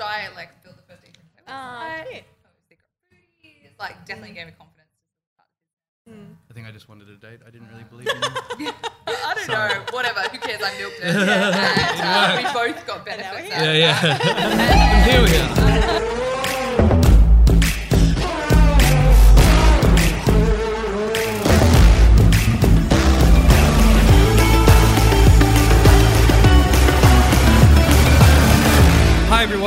Jai like filled the first Ethan Taylor website. cute. Oh, Like definitely gave me confidence. I think I just wanted a date. I didn't really believe in you. I don't know. Whatever. Who cares? I milked it. and uh, we both got benefits. we're out of yeah, yeah. and here we are.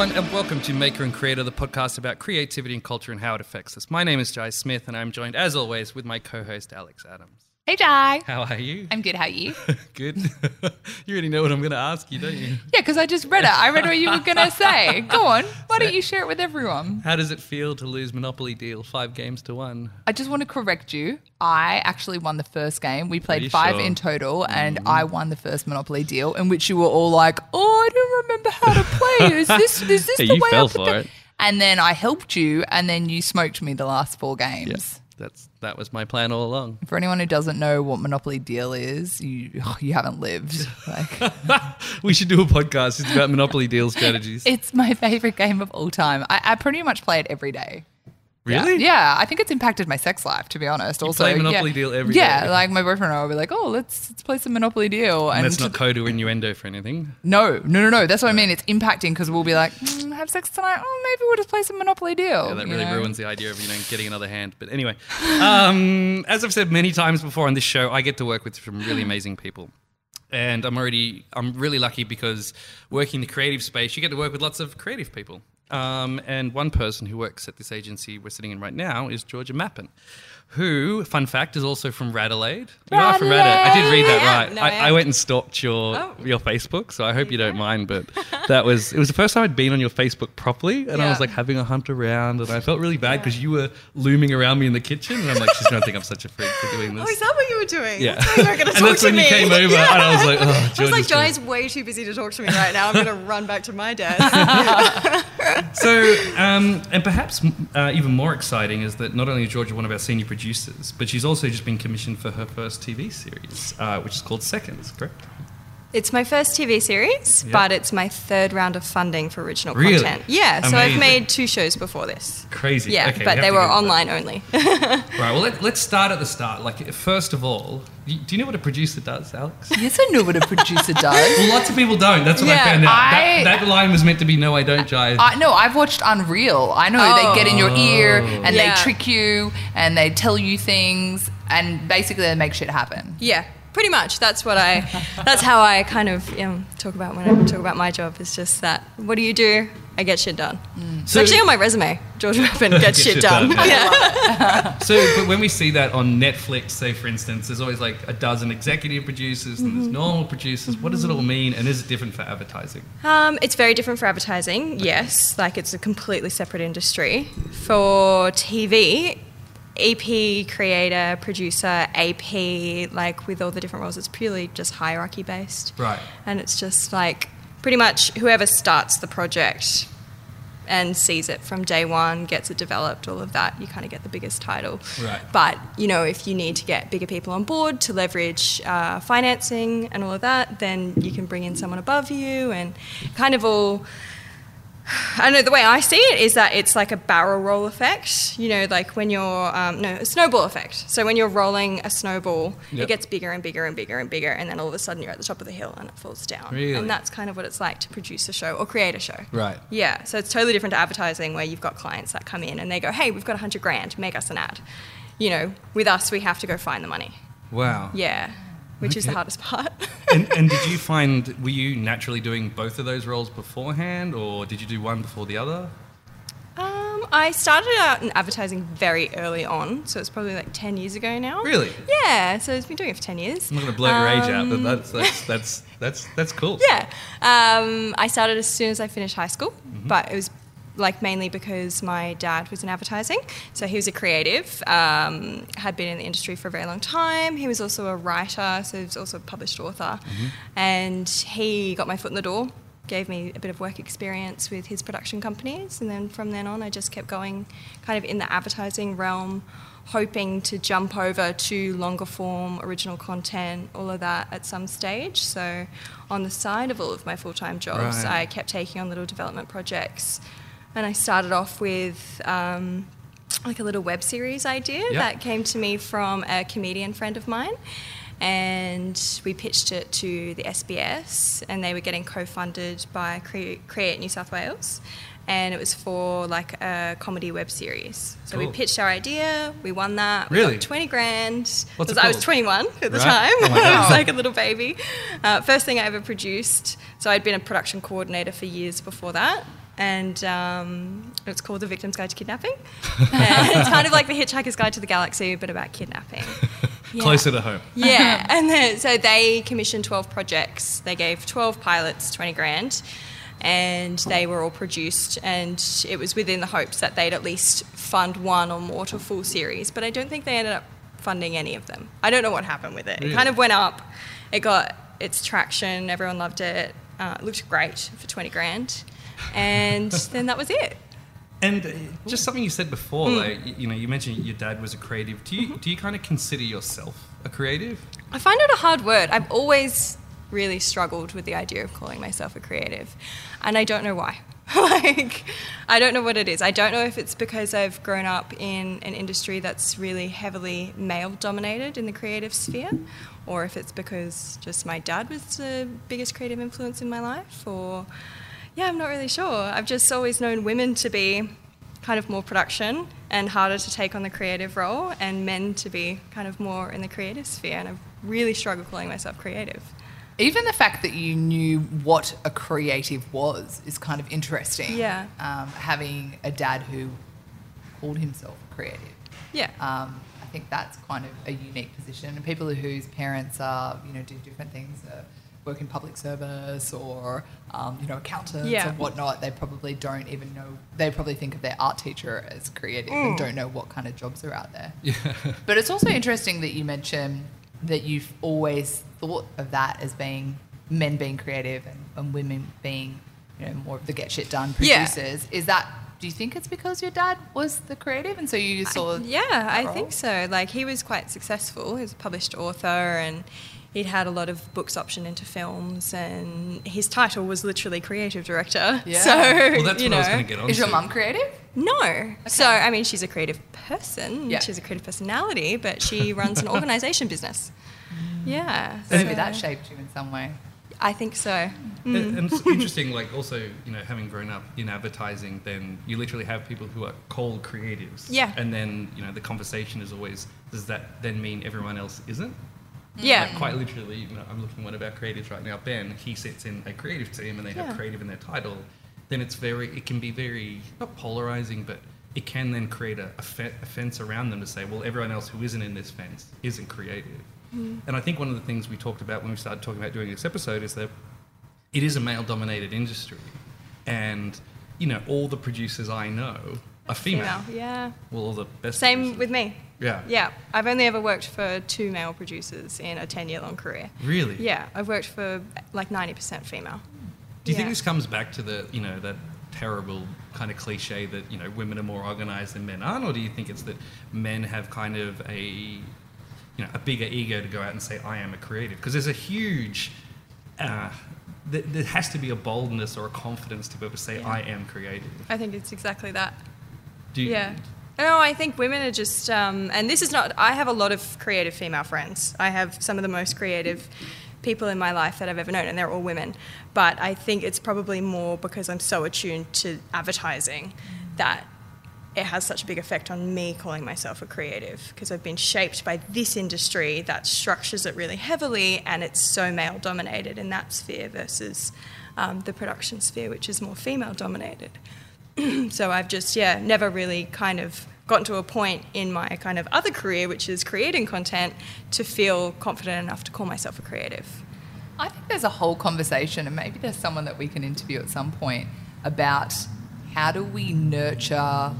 everyone, and welcome to Maker and Creator, the podcast about creativity and culture and how it affects us. My name is Jai Smith, and I'm joined, as always, with my co host, Alex Adams. Hey, Jai. How are you? I'm good. How are you? Good. you already know what I'm going to ask you, don't you? Yeah, because I just read it. I read what you were going to say. Go on. Why don't you share it with everyone? How does it feel to lose Monopoly Deal five games to one? I just want to correct you. I actually won the first game. We played five sure? in total, and mm-hmm. I won the first Monopoly deal, in which you were all like, "Oh, I don't remember how to play. Is this is this Hey, the you way fell I the-" it. And then I helped you, and then you smoked me the last four games. Yes, that's that was my plan all along. For anyone who doesn't know what Monopoly Deal is, you you haven't lived. Like, we should do a podcast. It's about Monopoly Deal strategies. it's my favorite game of all time. I, I pretty much play it every day. Yeah. really? Yeah, I think it's impacted my sex life, to be honest. also, play Monopoly yeah. Deal every yeah, day? like my boyfriend and I will be like, "Oh, let's let's play some Monopoly Deal," And that's not code or innuendo for anything. No, no, no, no. That's what I mean. It's impacting because we'll be like, mm, have sex tonight. Oh, maybe we'll just play some Monopoly Deal. Yeah, that really know? ruins the idea of you know getting another hand. But anyway, um, as I've said many times before on this show, I get to work with some really amazing people. And I'm already, I'm really lucky because working in the creative space, you get to work with lots of creative people. Um, and one person who works at this agency we're sitting in right now is Georgia Mappin, who, fun fact, is also from Radelaide. You are from Radelaide. I did read that right. No, I, I went and stalked your Oh. your Facebook, so I hope you don't mind. But that was it was the first time I'd been on your Facebook properly, and I was like having a hunt around, and I felt really bad because you were looming around me in the kitchen, and I'm like, she's gonna think I'm such a freak for doing this. Oh, is that what you were doing? yeah, That's you were going to and talk that's to when me. you came over, Yeah. and I was like, oh, I was like, is way too busy to talk to me right now. I'm going to run back to my desk. So, um, and perhaps uh, even more exciting is that not only is Georgia one of our senior producers, but she's also just been commissioned for her first TV series, uh, which is called Seconds, correct? It's my first TV series, Yeah. but it's my third round of funding for original Really? content. Yeah, so I've made two shows before this. Crazy. Yeah, Okay, but have they were get into that. online only. Right. Well, let, let's start at the start. Like, first of all, do you, know what a producer does, Alex? Yes, I know what a producer does. Well, lots of people don't. That's what I found out. I- that, that line was meant to be "No, I don't, jive. I no, I've watched Unreal. I know they get in your oh. ear and Yeah. they trick you and they tell you things and basically they make shit happen. yeah, pretty much. That's what I. That's how I kind of um, talk about when I talk about my job. Is just that. What do you do? I get shit done. It's So- actually on my resume. George Mappin gets Get shit, shit done. done. Yeah. So, but when we see that on Netflix, say for instance, there's always like a dozen executive producers and Mm-hmm. there's normal producers. What does it all mean, and is it different for advertising? Um, it's very different for advertising, yes. Like it's a completely separate industry. For TV, EP, creator, producer, AP, like with all the different roles, it's purely just hierarchy based. Right. And it's just like pretty much whoever starts the project and sees it from day one, gets it developed, all of that, you kind of get the biggest title. Right. But, you know, if you need to get bigger people on board to leverage uh, financing and all of that, then you can bring in someone above you and kind of all. I don't know the way I see it is that it's like a barrel roll effect. You know, like when you're um, no a snowball effect. So when you're rolling a snowball, Yep. it gets bigger and bigger and bigger and bigger, and then all of a sudden you're at the top of the hill and it falls down. Really? And that's kind of what it's like to produce a show or create a show. Right. Yeah. So it's totally different to advertising where you've got clients that come in and they go, "Hey, we've got a hundred grand, make us an ad." You know, with us we have to go find the money. Wow. Yeah. Which is the hardest part. and, and did you find were you naturally doing both of those roles beforehand, or did you do one before the other? Um, I started out in advertising very early on, so it's probably like 10 years ago now. Really? Yeah, so it's been doing it for 10 years. I'm not going to blow your age out, but Um, that's that's that's that's that's cool. Yeah. Um, I started as soon as I finished high school, Mm-hmm. but it was like mainly because my dad was in advertising. So he was a creative, um, had been in the industry for a very long time. He was also a writer, so he was also a published author. Mm-hmm. And he got my foot in the door gave me a bit of work experience with his production companies. And then from then on, I just kept going kind of in the advertising realm, hoping to jump over to longer form, original content, all of that at some stage. So on the side of all of my full time jobs, Right. I kept taking on little development projects. And I started off with um, like a little web series idea Yep. that came to me from a comedian friend of mine. And we pitched it to the SBS, and they were getting co funded by Cre- Create New South Wales. And it was for like a comedy web series. So we pitched our idea, we won that. We Really? got 20 grand. Because I was 21 at the Right. time. Oh I was like a little baby. Uh, first thing I ever produced. So I'd been a production coordinator for years before that. And um, it's called The Victim's Guide to Kidnapping. it's kind of like The Hitchhiker's Guide to the Galaxy, but about kidnapping. Yeah. Closer to home. Yeah, and then, so they commissioned 12 projects. They gave 12 pilots 20 grand, and they were all produced. And it was within the hopes that they'd at least fund one or more to full series. But I don't think they ended up funding any of them. I don't know what happened with it. Really? It kind of went up. It got its traction. Everyone loved it. Uh, it looked great for 20 grand, and then that was it. And uh, just something you said before, Hmm. like you know, you mentioned your dad was a creative. Do Mm-hmm. you do you kind of consider yourself a creative? I find it a hard word. I've always really struggled with the idea of calling myself a creative, and I don't know why. like, I don't know what it is. I don't know if it's because I've grown up in an industry that's really heavily male dominated in the creative sphere, or if it's because just my dad was the biggest creative influence in my life, or yeah, I'm not really sure. I've just always known women to be kind of more production and harder to take on the creative role, and men to be kind of more in the creative sphere. And I've really struggled calling myself creative. Even the fact that you knew what a creative was is kind of interesting. Yeah. Um, having a dad who called himself creative. Yeah. Um, I think that's kind of a unique position. And people whose parents are, you know, do different things, uh, work in public service or, um, you know, accountants Yeah. and whatnot, they probably don't even know. They probably think of their art teacher as creative and don't know what kind of jobs are out there. Yeah. But it's also interesting that you mention that you've always thought of that as being men being creative and, and women being, you know, more of the get shit done Yeah. producers. Is that? Do you think it's because your dad was the creative, and so you saw? yeah, that I role? think so. Like he was quite successful. He was a published author and he'd had a lot of books optioned into films and his title was literally creative director. Yeah. So, Well, that's you what I was going to get on. Is your mum creative? No. So, I mean, she's a creative person. Yeah. She's a creative personality, but she runs an organization business. Yeah. So maybe so that shaped you in some way. I think so. And, and it's interesting, like also, you know, having grown up in advertising, then you literally have people who are called creatives. Yeah. And then, you know, the conversation is always, does that then mean everyone else isn't? Mm. Yeah. Like, quite literally, you know, I'm looking at one of our creatives right now, Ben. He sits in a creative team, and they have Yeah. creative in their title. Then it's very, it can be very not polarizing, but it can then create a, a, fe- a fence around them to say, well, everyone else who isn't in this fence isn't creative. Mm. And I think one of the things we talked about when we started talking about doing this episode is that it is a male-dominated industry, and you know, all the producers I know are female. Yeah. Well, all the best. Same producers. with me. Yeah. Yeah. I've only ever worked for two male producers in a 10 year long career. Really. Yeah. I've worked for like 90% female. Do you think this comes back to the, you know, that terrible kind of cliche that, you know, women are more organized than men aren't? Or do you think it's that men have kind of a, you know, a bigger ego to go out and say, I am a creative? Because there's a huge, uh, th- there has to be a boldness or a confidence to be able to say, Yeah. I am creative. I think it's exactly that. Do you, Yeah. No, I think women are just, um, and this is not, I have a lot of creative female friends. I have some of the most creative people in my life that I've ever known, and they're all women. But I think it's probably more because I'm so attuned to advertising that it has such a big effect on me calling myself a creative because I've been shaped by this industry that structures it really heavily and it's so male dominated in that sphere versus um, the production sphere, which is more female dominated. so I've just, yeah, never really kind of gotten to a point in my kind of other career, which is creating content, to feel confident enough to call myself a creative. I think there's a whole conversation, and maybe there's someone that we can interview at some point about how do we nurture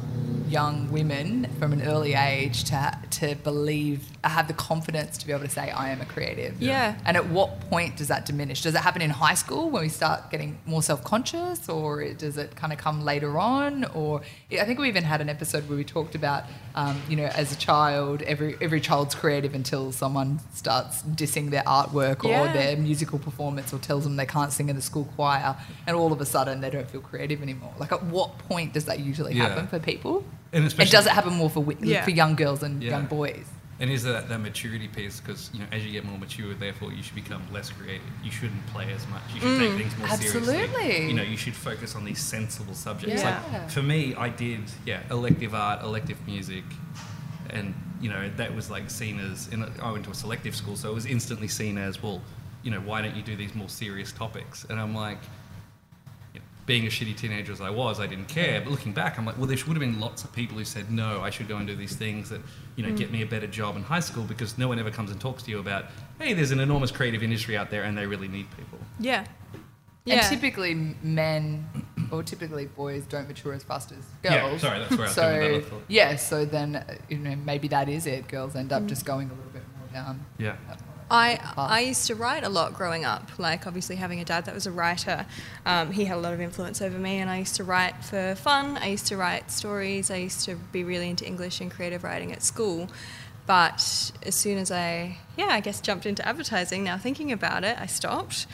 young women from an early age to to believe have the confidence to be able to say I am a creative. Yeah. And at what point does that diminish? Does it happen in high school when we start getting more self conscious, or does it kind of come later on? Or I think we even had an episode where we talked about, um, you know, as a child, every every child's creative until someone starts dissing their artwork or their musical performance or tells them they can't sing in the school choir, and all of a sudden they don't feel creative anymore. Like, at what point does that usually Yeah. happen for people? And And does it happen more for wi- Yeah. for young girls and Yeah. young boys? And is that that maturity piece? Because you know, as you get more mature, therefore you should become less creative. You shouldn't play as much. You should take mm, things more seriously. You know, you should focus on these sensible subjects. Yeah. Like for me, I did yeah elective art, elective music, and you know that was like seen as. In a, I went to a selective school, so it was instantly seen as well. You know, why don't you do these more serious topics? And I'm like. You know, Being a shitty teenager as I was, I didn't care. But looking back, I'm like, well, there would have been lots of people who said, no, I should go and do these things that, you know, get me a better job in high school because no one ever comes and talks to you about, hey, there's an enormous creative industry out there and they really need people. Yeah. And Yeah. typically, men or typically boys don't mature as fast as girls. Yeah, girls. sorry, that's where I was so, going with that, Yeah, so then uh, you know maybe that is it. Girls end Mm. up just going a little bit more down. Yeah. I. I used to write a lot growing up. Like, obviously, having a dad that was a writer, um, he had a lot of influence over me, and I used to write for fun. I used to write stories. I used to be really into English and creative writing at school. But as soon as I, yeah, I guess jumped into advertising, now thinking about it, I stopped.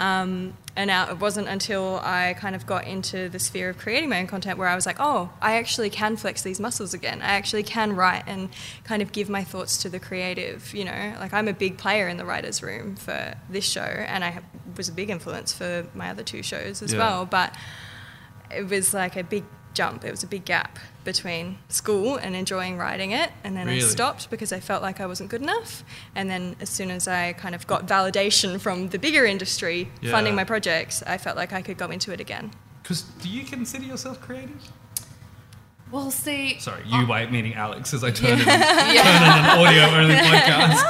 Um, and now it wasn't until I kind of got into the sphere of creating my own content where I was like, oh, I actually can flex these muscles again. I actually can write and kind of give my thoughts to the creative. You know, like I'm a big player in the writers' room for this show, and I was a big influence for my other two shows as Yeah. well. But it was like a big jump. It was a big gap between school and enjoying writing it, and then Really? I stopped because I felt like I wasn't good enough. And then as soon as I kind of got validation from the bigger industry Yeah. funding my projects, I felt like I could go into it again. Because do you consider yourself creative? Well, see, Sorry, you by meaning Alex, as I turn in, yeah. turn in an audio only podcast.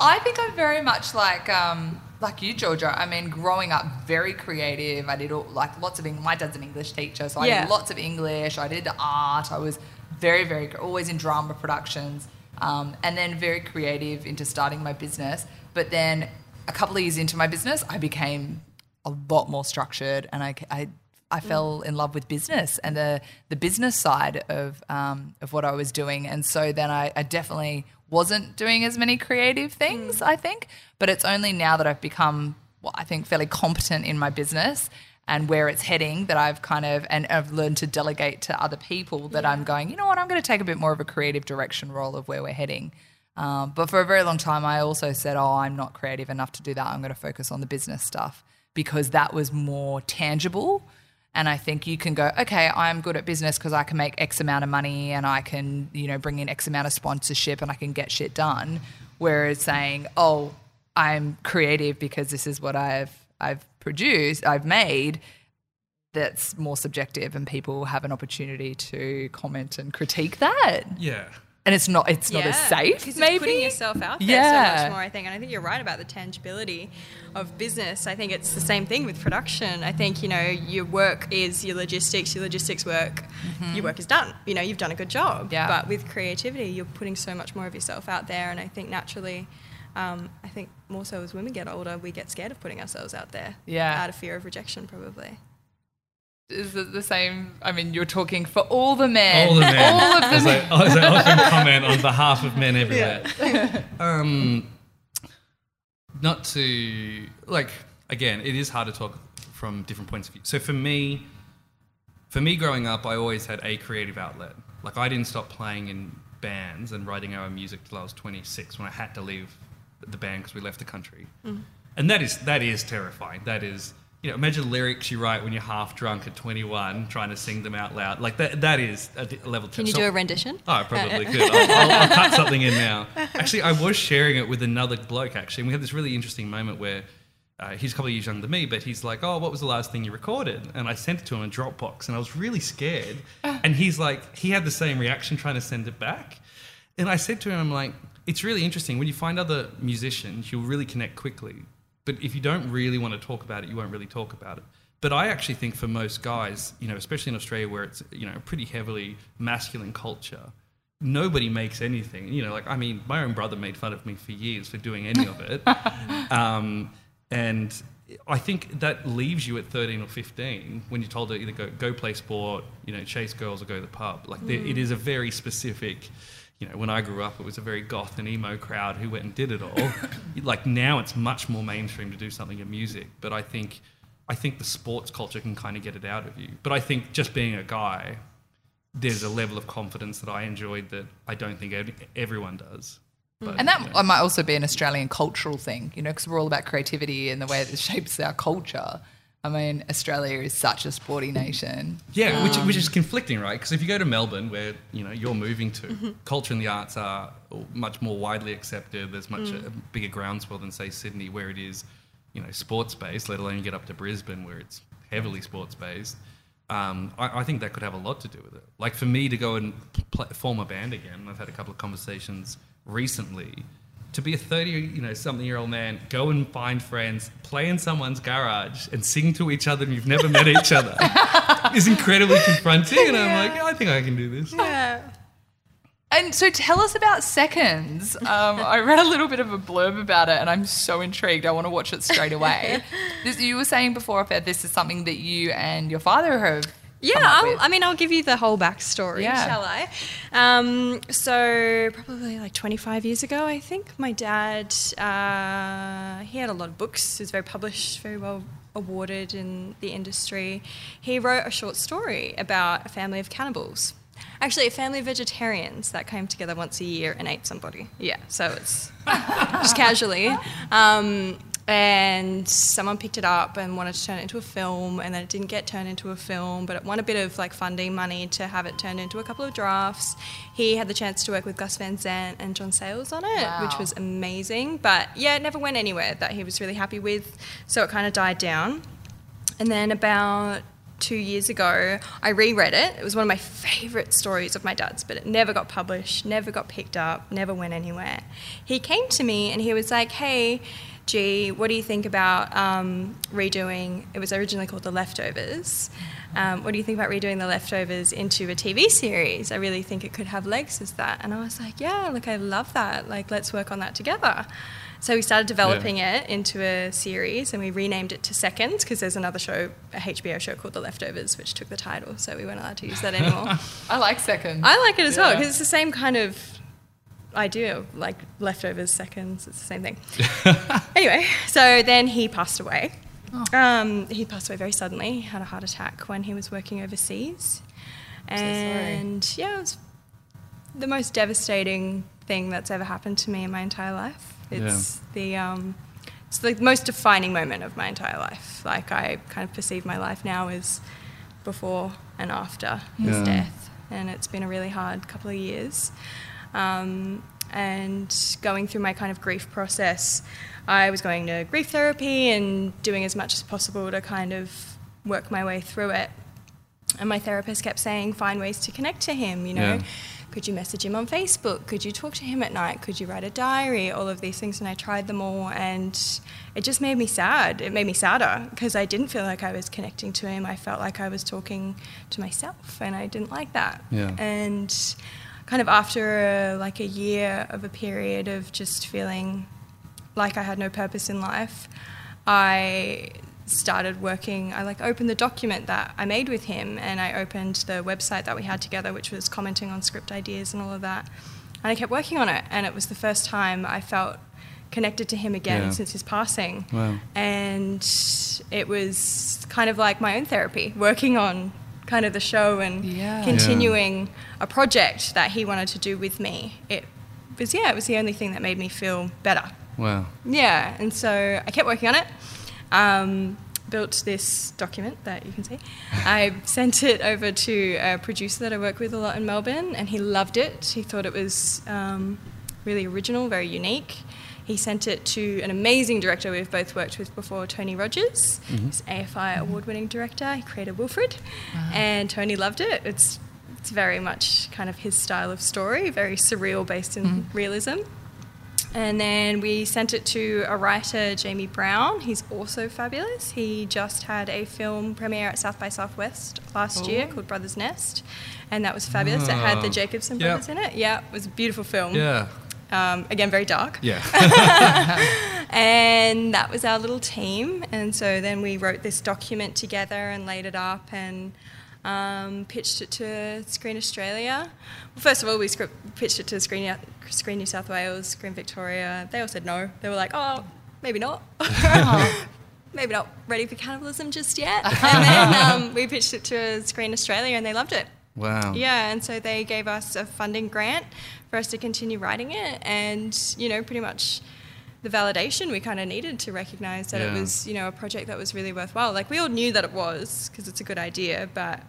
I think I'm very much like um, like you, Georgia. I mean, growing up, very creative. I did all, like lots of English. My dad's an English teacher, so I Yeah. did lots of English. I did art. I was very, very always in drama productions, um, and then very creative into starting my business. But then a couple of years into my business, I became a lot more structured, and I. I I fell in love with business and the the business side of um, of what I was doing, and so then I, I definitely wasn't doing as many creative things. I think, but it's only now that I've become, well, I think, fairly competent in my business and where it's heading that I've kind of and I've learned to delegate to other people that I'm going. You know what? I'm going to take a bit more of a creative direction role of where we're heading. Um, but for a very long time, I also said, "Oh, I'm not creative enough to do that. I'm going to focus on the business stuff because that was more tangible." And I think you can go, okay, I'm good at business because I can make X amount of money and I can, you know, bring in X amount of sponsorship and I can get shit done. Whereas saying, oh, I'm creative because this is what I've I've produced, I've made. That's more subjective, and people have an opportunity to comment and critique that. Yeah. And it's not it's not as safe, because maybe. It's putting yourself out there so Yeah. much more, I think. And I think you're right about the tangibility of business. I think it's the same thing with production. I think, you know, your work is your logistics, your logistics work, your work is done. You know, you've done a good job. Mm-hmm. Yeah. But with creativity, you're putting so much more of yourself out there. And I think naturally, um, I think more so as women get older, we get scared of putting ourselves out there. Yeah. Out of fear of rejection, probably. Is it the same? I mean, you're talking for all the men. All the men. All of the as, men. I, as I often comment on behalf of men everywhere. Um, not to like again, it is hard to talk from different points of view. So for me, for me growing up, I always had a creative outlet. Like I didn't stop playing in bands and writing our own music till I was 26 when I had to leave the band because we left the country. And that is that is terrifying. That is you know, imagine lyrics you write when you're half drunk at 21, trying to sing them out loud. Like that, that is a level. Can you so- do a rendition? Oh, I probably could. I'll, I'll, I'll cut something in now. Actually, I was sharing it with another bloke, actually, and we had this really interesting moment where uh, he's a couple of years younger than me, but he's like, Oh, what was the last thing you recorded? And I sent it to him in Dropbox, and I was really scared. And he's like, He had the same reaction trying to send it back. And I said to him, I'm like, It's really interesting. When you find other musicians, you'll really connect quickly. But if you don't really want to talk about it, you won't really talk about it. But I actually think for most guys, you know, especially in Australia where it's you know a pretty heavily masculine culture, nobody makes anything. You know, like I mean, my own brother made fun of me for years for doing any of it, um, and I think that leaves you at 13 or 15 when you're told to either go go play sport, you know, chase girls or go to the pub. Like there, it is a very specific. You know, when I grew up, it was a very goth and emo crowd who went and did it all. like now, it's much more mainstream to do something in music. But I think, I think the sports culture can kind of get it out of you. But I think just being a guy, there's a level of confidence that I enjoyed that I don't think everyone does. Mm. But, And that you know. might also be an Australian cultural thing, you know, because we're all about creativity and the way that it shapes our culture. I mean, Australia is such a sporty nation. Yeah, which, which um, is conflicting, right? Because if you go to Melbourne, where you know you're moving to, mm-hmm. culture and the arts are much more widely accepted. There's much mm. a bigger groundswell than say Sydney, where it is, you know, sports based. Let alone get up to Brisbane, where it's heavily sports based. Um, I, I think that could have a lot to do with it. Like for me to go and play, form a band again, I've had a couple of conversations recently. To be a 30, you know, something year old man, go and find friends, play in someone's garage, and sing to each other, and you've never met each other is incredibly confronting. And I'm like, yeah, I think I can do this. Yeah. And so tell us about Seconds. Um, I read a little bit of a blurb about it and I'm so intrigued. I want to watch it straight away. this, you were saying before, Fair, this is something that you and your father have. Yeah, come up I'll, with. I mean, I'll give you the whole backstory, Yeah. shall I? Um, so, probably like 25 years ago, I think, my dad, uh, he had a lot of books. He was very published, very well awarded in the industry. He wrote a short story about a family of cannibals. Actually, a family of vegetarians that came together once a year and ate somebody. Yeah, so it's just casually. Um, and someone picked it up and wanted to turn it into a film, and then it didn't get turned into a film, but it won a bit of like funding money to have it turned into a couple of drafts. He had the chance to work with Gus Van Sant and John Sayles on it, which was amazing. But yeah, it never went anywhere that he was really happy with, so it kind of died down. And then about two years ago, I reread it. It was one of my favourite stories of my dad's, but it never got published, never got picked up, never went anywhere. He came to me and he was like, hey, G, what do you think about um, redoing? It was originally called The Leftovers. Um, what do you think about redoing The Leftovers into a TV series? I really think it could have legs as that. And I was like, yeah, look, I love that. Like, let's work on that together. So we started developing it into a series and we renamed it to Seconds because there's another show, a HBO show called The Leftovers, which took the title. So we weren't allowed to use that anymore. I like Seconds. I like it as well because it's the same kind of idea, like leftovers, seconds, it's the same thing. anyway, so then he passed away. Um, he passed away very suddenly. He had a heart attack when he was working overseas. And yeah, it was the most devastating thing that's ever happened to me in my entire life. It's the um, it's the most defining moment of my entire life. Like I kind of perceive my life now as before and after his Yeah. death, and it's been a really hard couple of years. Um, and going through my kind of grief process, I was going to grief therapy and doing as much as possible to kind of work my way through it. And my therapist kept saying, find ways to connect to him, you know. Yeah. Could you message him on Facebook? Could you talk to him at night? Could you write a diary? All of these things. And I tried them all, and it just made me sad. It made me sadder because I didn't feel like I was connecting to him. I felt like I was talking to myself, and I didn't like that. Yeah. And kind of after a, like a year of a period of just feeling like I had no purpose in life, I started working. I like opened the document that I made with him, and I opened the website that we had together, which was commenting on script ideas and all of that. And I kept working on it, and it was the first time I felt connected to him again Yeah. since his passing. Wow. And it was kind of like my own therapy, working on kind of the show and Yeah. continuing a project that he wanted to do with me. It was yeah, it was the only thing that made me feel better. Wow. Yeah, and so I kept working on it. Um, built this document that you can see. I sent it over to a producer that I work with a lot in Melbourne, and he loved it. He thought it was um, really original, very unique. He sent it to an amazing director we've both worked with before, Tony Rogers. Mm-hmm. He's AFI award-winning director. He created Wilfred, and Tony loved it. It's it's very much kind of his style of story, very surreal, based in mm-hmm. realism. And then we sent it to a writer, Jaime Browne. He's also fabulous. He just had a film premiere at South by Southwest last year Oh. called Brothers Nest. And that was fabulous. It had the Oh. Jacobson brothers in it. Yeah, it was a beautiful film. Yeah. Um, again, very dark. Yeah. And that was our little team. And so then we wrote this document together and laid it up and um, pitched it to Screen Australia. Well, first of all, we script, pitched it to Screen, Screen New South Wales, Screen Victoria. They all said no. They were like, oh, maybe not. maybe not ready for cannibalism just yet. And then um, we pitched it to Screen Australia and they loved it. Wow. Yeah, and so they gave us a funding grant for us to continue writing it, and you know, pretty much the validation we kind of needed to recognize that Yeah. it was, you know, a project that was really worthwhile. Like we all knew that it was because it's a good idea, but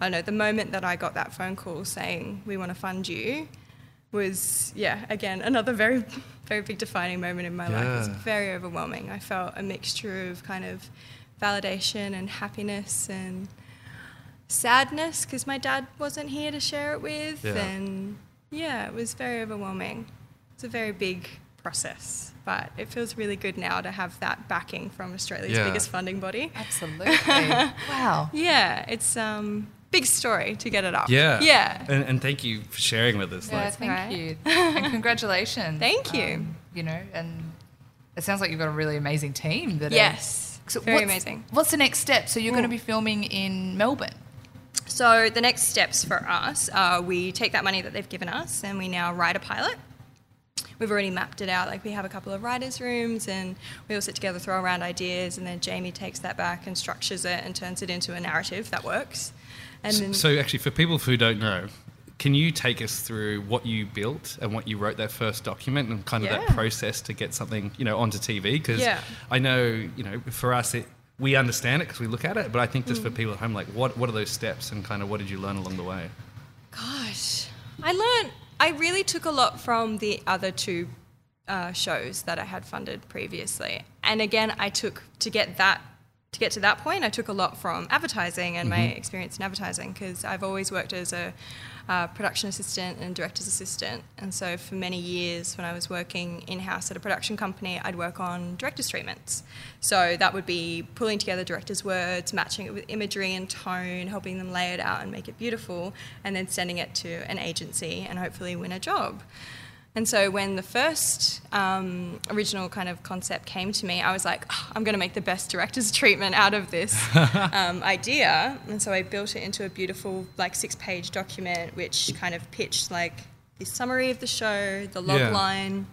I don't know the moment that I got that phone call saying we want to fund you was yeah again another very very big defining moment in my life. It was very overwhelming. I felt a mixture of kind of validation and happiness and sadness because my dad wasn't here to share it with Yeah. and yeah it was very overwhelming it's a very big process but it feels really good now to have that backing from australia's Yeah. biggest funding body Absolutely. wow. yeah it's um big story to get it up Yeah. yeah And, and thank you for sharing with us. Yeah, Like, thank Right. you. And congratulations. Thank you. Um, you know, and it sounds like you've got a really amazing team that are- yes So very what's- amazing What's the next step? So you're going to be filming in Melbourne. So the next steps for us are we take that money that they've given us and we now write a pilot. We've already mapped it out. Like we have a couple of writers' rooms and we all sit together, throw around ideas, and then Jaime takes that back and structures it and turns it into a narrative that works. And then So actually, for people who don't know, can you take us through what you built and what you wrote that first document and kind of that process to get something you know onto TV? Because Yeah. I know you know for us it. We understand it because we look at it, but I think just Mm. for people at home, like, what, what are those steps and kind of what did you learn along the way? Gosh, I learned. I really took a lot from the other two uh, shows that I had funded previously, and again, I took to get that to get to that point. I took a lot from advertising and my experience in advertising because I've always worked as a uh, production assistant and director's assistant, and so for many years when I was working in house at a production company, I'd work on director's treatments. So that would be pulling together directors' words, matching it with imagery and tone, helping them lay it out and make it beautiful, and then sending it to an agency and hopefully win a job. And so when the first um, original kind of concept came to me, I was like, "Oh, I'm going to make the best director's treatment out of this um, idea. And so I built it into a beautiful, like, six page document, which kind of pitched like the summary of the show, the log Yeah. line,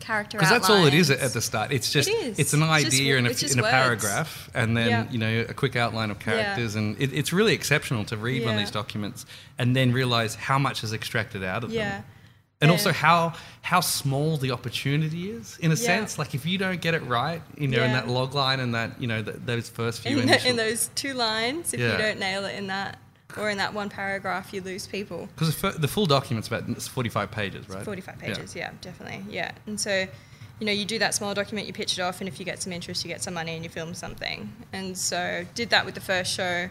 character Because that's all it is at, the start. It's just is. it's an It's just idea in a, in a paragraph, and then Yeah. you know a quick outline of characters, and it, it's really exceptional to read one of these documents and then realize how much is extracted out of Yeah. them. And Yeah. also how how small the opportunity is in a Yeah. sense. Like if you don't get it right, you know, in that log line and that you know th- those first few in, initial, the, in those two lines, if Yeah. you don't nail it in that or in that one paragraph, you lose people. because the, the full document's about it's 45 pages, right? 45 Yeah. pages, yeah. definitely. Yeah. And so, you know, you do that small document, you pitch it off, and if you get some interest, you get some money and you film something. And so, did that with the first show,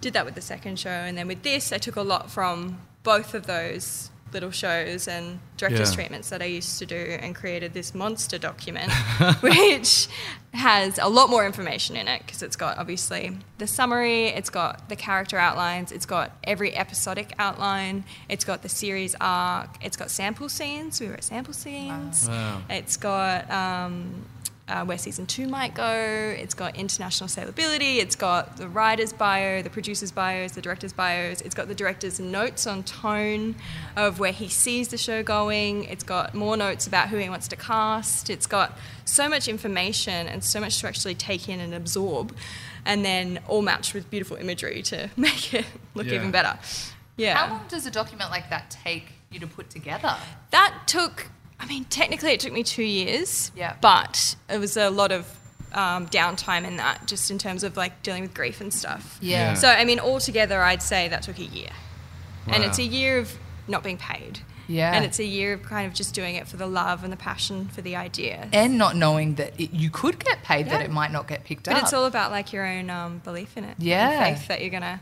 did that with the second show, and then with this, I took a lot from both of those little shows and director's Yeah. treatments that I used to do and created this monster document, which has a lot more information in it because it's got obviously the summary, it's got the character outlines, it's got every episodic outline, it's got the series arc, it's got sample scenes. We wrote sample scenes. Wow. It's got um, uh, where season two might go. It's got international saleability. It's got the writer's bio, the producer's bios, the director's bios. It's got the director's notes on tone of where he sees the show going. It's got more notes about who he wants to cast. It's got so much information and so much to actually take in and absorb, and then all matched with beautiful imagery to make it look Yeah. even better. Yeah. How long does a document like that take you to put together? That took, I mean, technically it took me two years. Yeah. But it was a lot of um, downtime in that, just in terms of like dealing with grief and stuff. Yeah. So, I mean, altogether, I'd say that took a year. And it's a year of not being paid. Yeah. And it's a year of kind of just doing it for the love and the passion for the idea. and not knowing that it, you could get paid, that it might not get picked but up. But it's all about like your own um, belief in it. and Yeah. faith that you're going to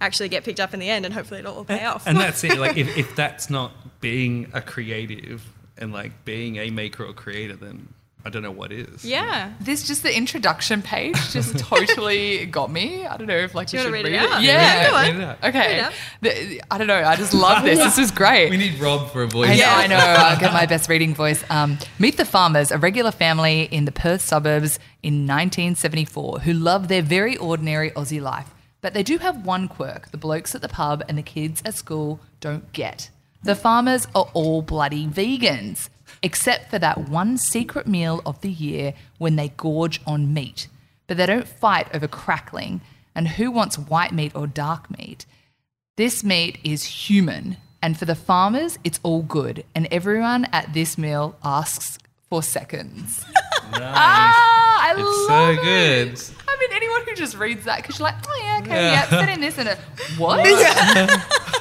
actually get picked up in the end and hopefully it'll all pay off. And that's it. Like if, if that's not being a creative, and like being a maker or creator, then I don't know what is. Yeah. This just the introduction page just totally got me. I don't know if like Do you should read it out? Yeah. Go on. Read it out. Okay. Read The- I don't know. I just love this. This is great. We need Rob for a voice. I know, Yeah. I know. I'll get my best reading voice. Um, meet the farmers, a regular family in the Perth suburbs in 1974 who love their very ordinary Aussie life. But they do have one quirk the blokes at the pub and the kids at school don't get. The farmers are all bloody vegans, except for that one secret meal of the year when they gorge on meat. But they don't fight over crackling and who wants white meat or dark meat. This meat is human, and for the farmers, it's all good. And everyone at this meal asks for seconds. Nice. Ah, I It's love so it. good. I mean, anyone who just reads that, because you're like, oh yeah, okay, Yeah. yeah, fit in this and a what?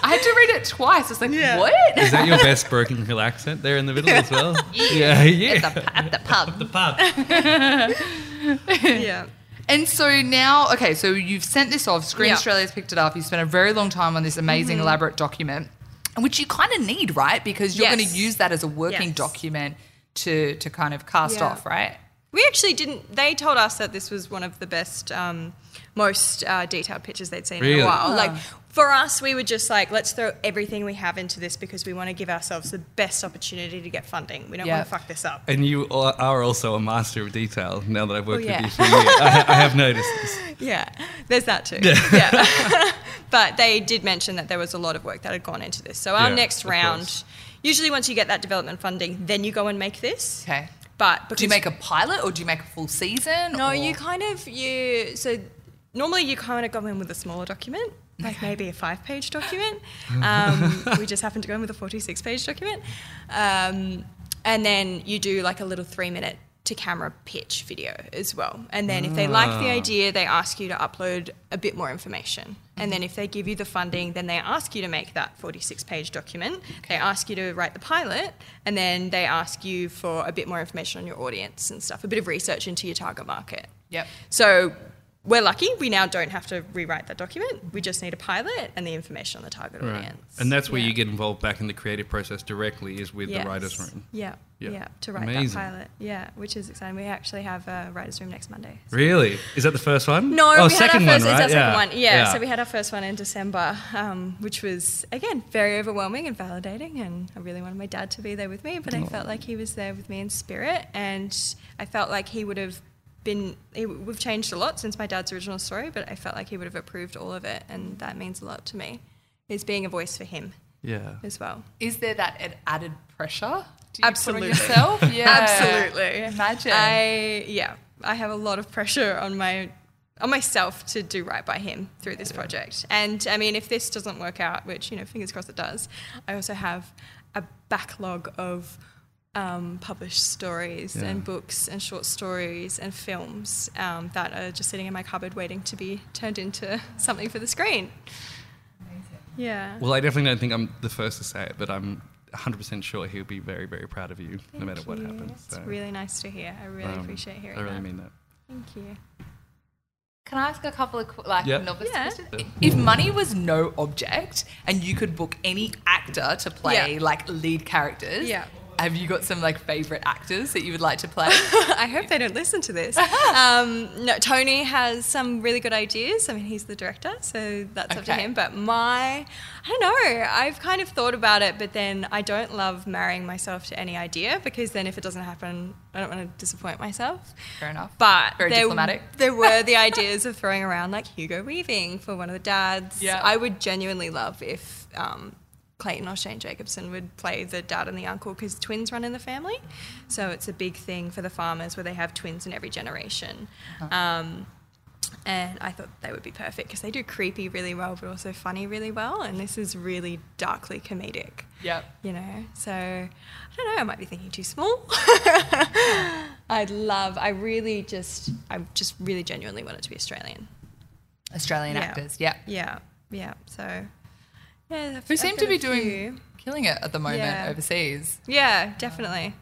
I had to read it twice. It's like, Yeah. what? Is that your best Broken Hill accent there in the middle as well? yeah, yeah. At the, at the pub. the pub. yeah. And so now, okay, so you've sent this off. Screen Yeah. Australia's picked it up. You spent a very long time on this amazing, Mm-hmm. elaborate document, which you kind of need, right? Because you're going to use that as a working Yes. document to to kind of cast Yeah. off, right? We actually didn't. They told us that this was one of the best, um, most uh, detailed pictures they'd seen in Really? a while. Like for us, we were just like, let's throw everything we have into this because we want to give ourselves the best opportunity to get funding. We don't Yeah. want to fuck this up. And you are are also a master of detail now that I've worked Oh, yeah. with you for a year. I, I have noticed this. Yeah, there's that too. Yeah. yeah. but they did mention that there was a lot of work that had gone into this. So our Yeah, next round, course. usually once you get that development funding, then you go and make this. Okay. But Do you make a pilot or do you make a full season? No, or- you kind of you so normally you kind of go in with a smaller document, like maybe a five-page document. Um, we just happened to go in with a forty-six-page document, um, and then you do like a little three-minute to camera pitch video as well. And then if they like the Ah. idea, they ask you to upload a bit more information. And then if they give you the funding, then they ask you to make that 46 page document. They ask you to write the pilot, and then they ask you for a bit more information on your audience and stuff, a bit of research into your target market. Yep. So we're lucky. We now don't have to rewrite that document. We just need a pilot and the information on the target Right. audience. And that's where Yeah. you get involved back in the creative process directly is with Yes. the writer's room. Yeah, Yeah. yeah, to write Amazing. that pilot. Yeah, which is exciting. We actually have a writer's room next Monday. Really? Is that the first one? No, oh, we had our second first, one, it's right? our second one. Yeah, so we had our first one in December, um, which was again very overwhelming and validating. And I really wanted my dad to be there with me, but I felt like he was there with me in spirit, and I felt like he would have been. He, we've changed a lot since my dad's original story, but I felt like he would have approved all of it, and that means a lot to me. Is being a voice for him yeah. as well. Is there that added pressure? Do you Absolutely. Put on yourself? Yeah. Absolutely. Imagine. I yeah, I have a lot of pressure on my on myself to do right by him through this project. And I mean, if this doesn't work out, which you know, fingers crossed it does, I also have a backlog of um, published stories Yeah. and books and short stories and films um, that are just sitting in my cupboard waiting to be turned into something for the screen. Yeah. Well, I definitely don't think I'm the first to say it, but I'm 100% sure he'll be very, very proud of you no matter Thank what happens. It's So, really nice to hear. I really um, appreciate hearing that. I really that. mean that. Thank you. Can I ask a couple of like Yep. novice Yeah. questions? If money was no object and you could book any actor to play Yeah. like lead characters, Yeah. Have you got some like favorite actors that you would like to play? I hope they don't listen to this. um, no, Tony has some really good ideas. I mean, he's the director, so that's up to him. But my, I don't know. I've kind of thought about it, but then I don't love marrying myself to any idea because then if it doesn't happen, I don't want to disappoint myself. Fair enough. But Very there, diplomatic. there were the ideas of throwing around like Hugo Weaving for one of the dads. Yeah. I would genuinely love if um, Clayton or Shane Jacobson would play the dad and the uncle because twins run in the family. So it's a big thing for the farmers where they have twins in every generation. Uh-huh. Um, And I thought they would be perfect because they do creepy really well, but also funny really well. And this is really darkly comedic Yep. you know. So I don't know. I might be thinking too small. I'd love. I really just. I just really genuinely want it to be Australian. Australian Yeah. actors. Yeah. Yeah. Yeah. So. Yeah. Who seem to be doing killing it at the moment Yeah. overseas. Yeah, definitely.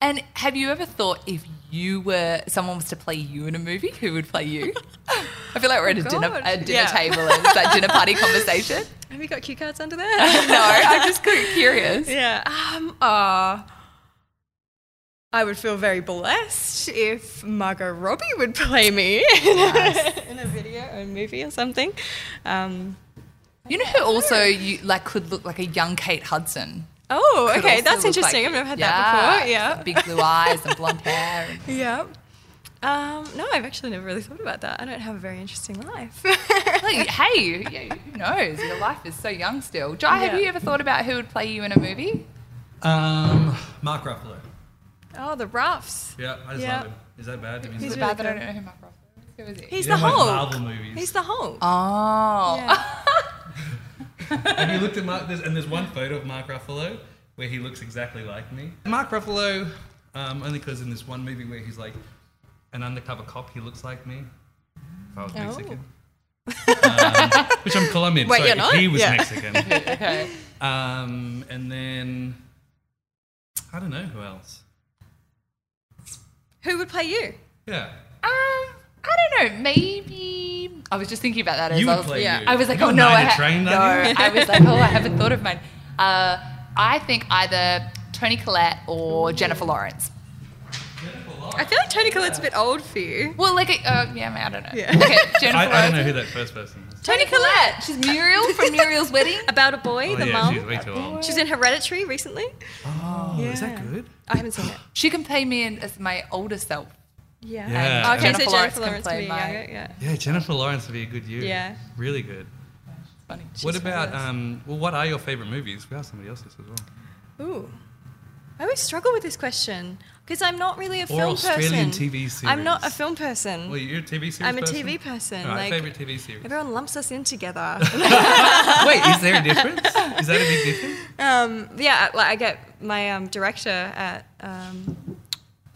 And have you ever thought if you were someone was to play you in a movie, who would play you? I feel like we're at a dinner a dinner Yeah. table and it's that dinner party conversation. Have you got cue cards under there? no, I'm just curious. Yeah. Um. Uh, I would feel very blessed if Margot Robbie would play me in, a, in a video or a movie or something. Um, You know who also you like could look like a young Kate Hudson. oh, Could okay, also that's look interesting. like- I've never had that before. Yeah. Big blue eyes and blonde hair. and- Yeah. Um, no, I've actually never really thought about that. I don't have a very interesting life. Like, hey, yeah, who knows? Your life is so young still. Jai, have Yeah. you ever thought about who would play you in a movie? Um, Mark Ruffalo. oh, the roughs. Yeah, I just Yeah. love him. Is that bad? Is He's it really bad that I good. don't know who Mark Ruffalo is? Who is he? He's You the know, like Hulk. Marvel movies. He's the Hulk. oh. Yeah. Have you looked at Mark? There's, and there's one photo of Mark Ruffalo where he looks exactly like me. Mark Ruffalo, um, only because in this one movie where he's like an undercover cop, he looks like me. If I was Oh. Mexican. um, which I'm Colombian, Wait, so you're not? he was Yeah. Mexican. okay. Um, and then I don't know who else. Who would play you? Yeah, Um, I don't know. Maybe I was just thinking about that as you I would was. play yeah. you. I was like, You're oh no, I ha- trained, no. I was like, oh, I haven't thought of mine. Uh, I think either Toni Collette or Jennifer Lawrence. I feel like Toni Collette's a bit old for you. Well, like, uh, yeah, I don't know. Yeah. Okay, Jennifer I, I don't know who that first person is. Toni Collette. She's Muriel from Muriel's Wedding. About a boy, Oh, the yeah, mum. she's way too old. She's in Hereditary recently. Oh, is that good? I haven't seen it. She can play me in, as my older self. Yeah. Yeah. Okay, Jennifer so Lawrence Jennifer can Lawrence play being my- younger, yeah. Yeah, Jennifer Lawrence would be a good you. Yeah. Really good. Funny. what about fabulous. um? Well, what are your favorite movies? We asked somebody else this as well. Ooh. I always struggle with this question because I'm not really a Or film Australian person. TV I'm not a film person. Well, you're a TV series. I'm a person? TV person. All right, like favorite TV series. everyone lumps us in together. Wait, is there a difference? Is that a big difference? um, yeah, like I get my um, director at um,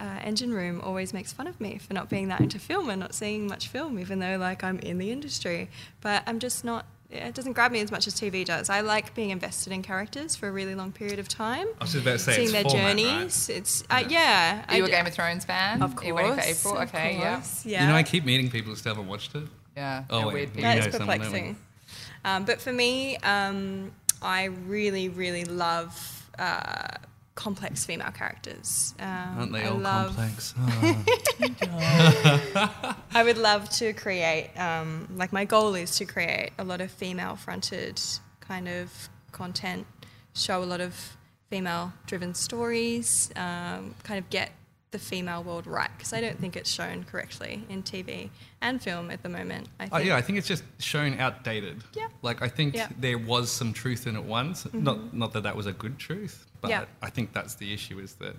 uh, Engine Room always makes fun of me for not being that into film and not seeing much film, even though like I'm in the industry. But I'm just not. It doesn't grab me as much as TV does. I like being invested in characters for a really long period of time, I was just about to say seeing it's their format, right? journeys. It's uh, yeah. Are you I a d- Game of Thrones fan? Of Are you waiting for course, April? of Okay, yeah. course, yeah. You know, I keep meeting people who still haven't watched it. Yeah. Oh, they're wait. weird people. That know is someone, don't perplexing. Um, but for me, um, I really, really love uh, complex female characters. Um, Aren't they I all love, complex? Oh. I would love to create, um, like, my goal is to create a lot of female fronted kind of content, show a lot of female driven stories, um, kind of get the female world right because I don't think it's shown correctly in TV and film at the moment. I think. Oh, yeah, I think it's just shown outdated. Yeah. Like I think Yeah. Mm-hmm. there was some truth in it once. Not not that that was a good truth, but Yeah. I think that's the issue is that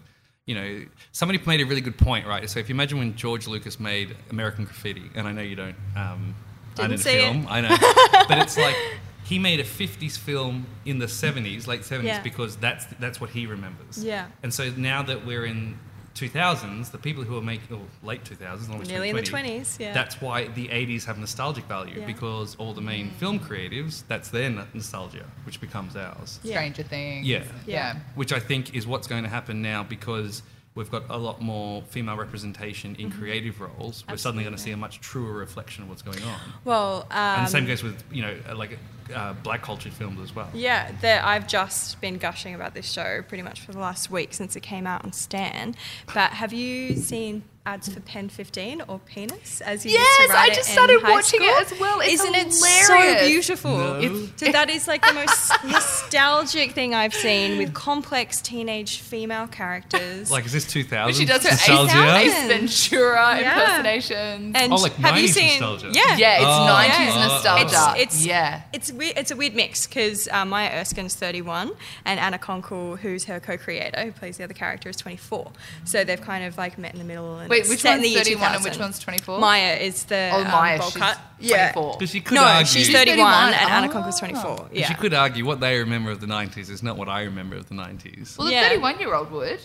you know somebody made a really good point, right? So if you imagine when George Lucas made American Graffiti, and I know you don't, um, I Didn't didn't see it. I know, but it's like he made a 50s film in the 70s, late 70s, Yeah. because that's that's what he remembers. Yeah. And so now that we're in 2000s, the people who are making, or oh, late 2000s, almost Nearly in the 20s, yeah. That's why the 80s have nostalgic value Yeah. because all the main mm. film creatives, that's their nostalgia, which becomes ours. Yeah. Stranger Things. Yeah. Yeah. Which I think is what's going to happen now because we've got a lot more female representation Mm-hmm. in creative roles. We're suddenly going to see a much truer reflection of what's going on. Well, um, and the same goes with, you know, uh, like uh, black cultured films as well. Yeah, that I've just been gushing about this show pretty much for the last week since it came out on Stan. But have you seen ads for Pen 15 or Penis as you used Yes, to write I just in started high watching it as well. It's Isn't it so beautiful? No. It's- so that is like the most nostalgic thing I've seen with complex teenage female characters. Like, is this 2000? She does her Ace, nostalgia? Ace Ventura Yeah. impersonations. and Oh, like have you seen? nostalgia. Yeah, yeah, it's Oh, 90s yeah. nostalgia. It's, it's yeah. It's weird. It's a weird mix because uh, Maya Erskine's 31 and Anna Konkle, who's her co-creator, who plays the other character, is 24. So they've kind of like met in the middle. And Wait, which set in one's the year 31 and which one's 24? Maya is the Oh, um, Maya, bowl she's cut. 24. Because she could No, argue. she's She's 31, 31. and Anna Oh. Konkle's 24. But Yeah. She could argue what they remember of the 90s is not what I remember of the 90s. Well, the Yeah. 31 year old would.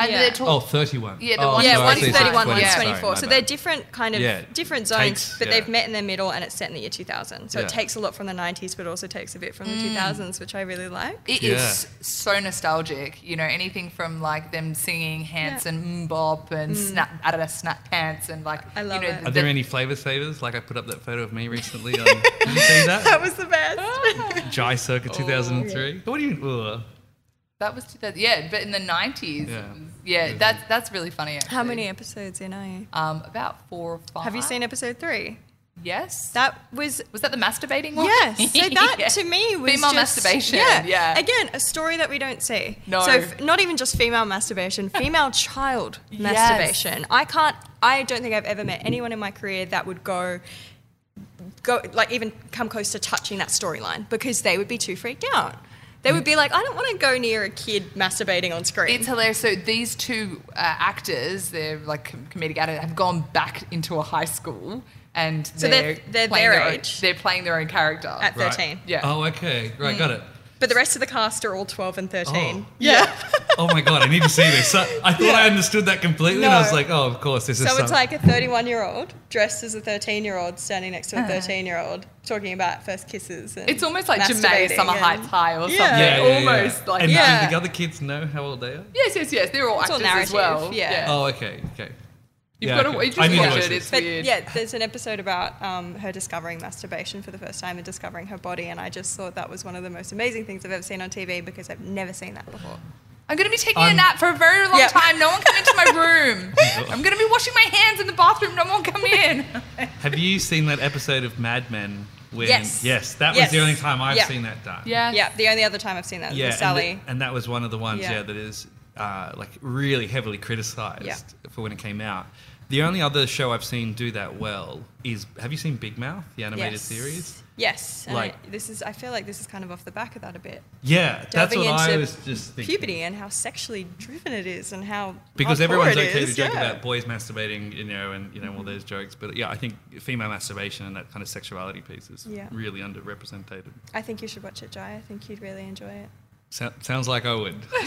And Yeah. they're talk- Oh, 31. Yeah, the oh, one- yeah, sorry, I one's 31, sorry, one's sorry, 24. my so they're different kind of Yeah. different zones, Takes- but yeah. they've met in the middle and it's set in the year 2000. So Yeah. it takes a lot from the 90s, but also takes a bit from the mm. 2000s, which I really like. It is Yeah. so nostalgic. You know, anything from like them singing Hanson MMMBop and mm. snap Adidas snap pants and like I love you know, it. Are there any flavor savers? Like I put up that photo of me recently. On, did you see that? That was the best. Jai circa 2003. What do you? Ugh. That was 2000. Yeah, but in the 90s. Yeah. Yeah, that's that's really funny. Actually. How many episodes in are you? Um, about four or five. Have you seen episode three? Yes. That was was that the masturbating one? Yes. So that Yeah. to me was female just- masturbation. Yeah. Yeah. Again, a story that we don't see. No. So f- not even just female masturbation, female child Yes. masturbation. I can't. I don't think I've ever met anyone in my career that would go. Go like even come close to touching that storyline because they would be too freaked out. They would be like, I don't want to go near a kid masturbating on screen. It's hilarious. So these two uh, actors, they're like comedic actors, have gone back into a high school, and So they're- they're playing their own- age? they're playing their own character. At Right. 13. Yeah. Oh, okay. Right, got it. But the rest of the cast are all 12 and 13. Oh. Yeah. Oh my god, I need to see this. So, I thought I understood that completely, and I was like, oh, of course, this is. So it's some- like a 31 year old dressed as a 13 year old standing next to a Uh-huh. 13 year old talking about first kisses. And It's almost like Ja'mie Summer and- Heights High or something. Yeah. yeah, yeah, yeah. almost like And Yeah. do the other kids know how old they are? yes, yes, yes. They're all It's all actors as narrative, well. yeah. Oh, okay, okay. You've Yeah, got to okay. you just I need watch watch it. It's But weird. yeah, there's an episode about um, her discovering masturbation for the first time and discovering her body, and I just thought that was one of the most amazing things I've ever seen on TV because I've never seen that before. I'm going to be taking I'm- a nap for a very long Yeah. time. No one come into my room. I'm going to be washing my hands in the bathroom. No one come in. Have you seen that episode of Mad Men? When, Yes. Yes, that was Yes. the only time I've Yeah. seen that done. yeah. Yeah, the only other time I've seen that Yeah, was and, Sally. and that was one of the ones, Yeah. yeah, that is uh, like really heavily criticized Yeah. for when it came out. The only other show I've seen do that well is Have you seen Big Mouth, the animated yes. series? Yes. Like- I, this is. I feel like this is kind of off the back of that a bit. Yeah, that's what I was just thinking. Puberty and how sexually driven it is, and how because everyone's okay is, to joke yeah. about boys masturbating, you know, and you know all those jokes. But yeah, I think female masturbation and that kind of sexuality piece is Yeah. really underrepresented. I think you should watch it, Jai. I think you'd really enjoy it. So, sounds like I would. I'll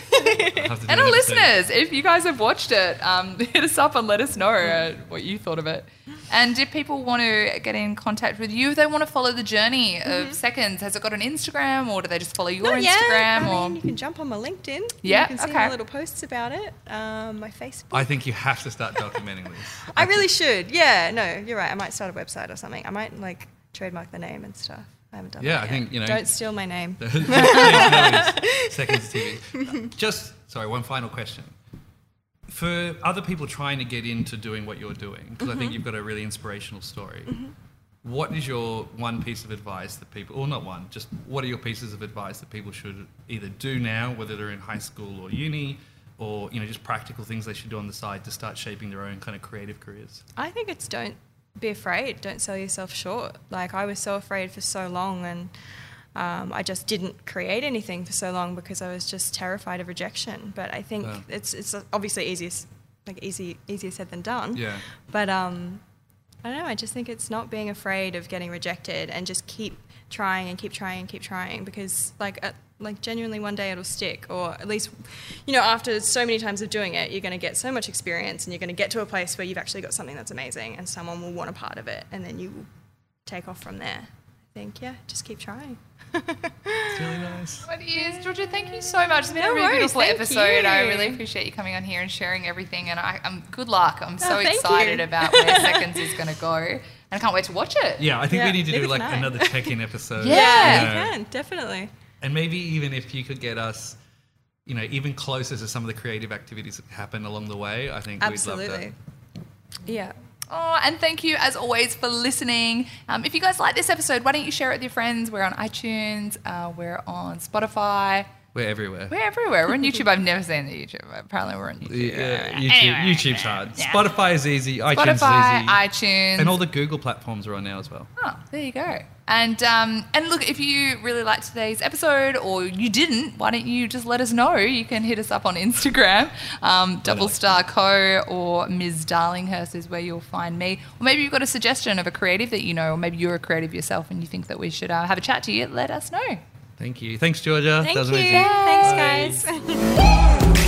have to do And our listeners, if you guys have watched it, um, hit us up and let us know uh, what you thought of it. And if people want to get in contact with you, if they want to follow the journey of Seconds, has it got an Instagram or do they just follow your Not yet. Instagram? I or mean, you can jump on my LinkedIn. Yeah, You can see okay. my little posts about it. Um, my Facebook. I think you have to start documenting this. I really should. Yeah, no, you're right. I might start a website or something. I might like trademark the name and stuff. I haven't done Yeah, that I yet. think, you know- Don't steal my name. Seconds TV. Just sorry, one final question. For other people trying to get into doing what you're doing, because I think mm-hmm. you've got a really inspirational story. Mm-hmm. What is your one piece of advice that people, or not one, just what are your pieces of advice that people should either do now, whether they're in high school or uni, or you know just practical things they should do on the side to start shaping their own kind of creative careers? I think it's don't be afraid. Don't sell yourself short. Like I was so afraid for so long, and um, I just didn't create anything for so long because I was just terrified of rejection. But I think Yeah. it's it's obviously easier like easy easier said than done. Yeah. But um, I don't know. I just think it's not being afraid of getting rejected and just keep trying and keep trying and keep trying because like uh, like genuinely one day it'll stick or at least you know after so many times of doing it you're going to get so much experience and you're going to get to a place where you've actually got something that's amazing and someone will want a part of it and then you take off from there. I think yeah, just keep trying. It's really nice. It is. Georgia, thank you so much. It's been No a really worries, beautiful thank episode. I really appreciate you coming on here and sharing everything. And I, I'm good luck. I'm oh, so Oh, excited you. about where Seconds is going to go. And I can't wait to watch it. Yeah, I think Yeah, we need to do like can I. another check-in episode. Yeah. Yeah, you you know. can definitely. And maybe even if you could get us, you know, even closer to some of the creative activities that happen along the way, I think we'd love Absolutely. Yeah. Oh, and thank you as always for listening. Um, if you guys like this episode, why don't you share it with your friends? We're on iTunes, uh, we're on Spotify. We're everywhere. we're everywhere. We're on YouTube. I've never seen the YouTube. Apparently, we're on YouTube. Yeah, YouTube, Anyway, YouTube's hard. yeah. Spotify is easy. iTunes Spotify, is easy. iTunes, and all the Google platforms are on now as well. Oh, there you go. And um, and look, if you really liked today's episode or you didn't, why don't you just let us know? You can hit us up on Instagram, um, Double Star Co. or Ms. Darlinghurst is where you'll find me. Or maybe you've got a suggestion of a creative that you know, or maybe you're a creative yourself and you think that we should uh, have a chat to you. Let us know. Thank you. Thanks, Georgia. Thank that was you. Amazing. Thanks, guys.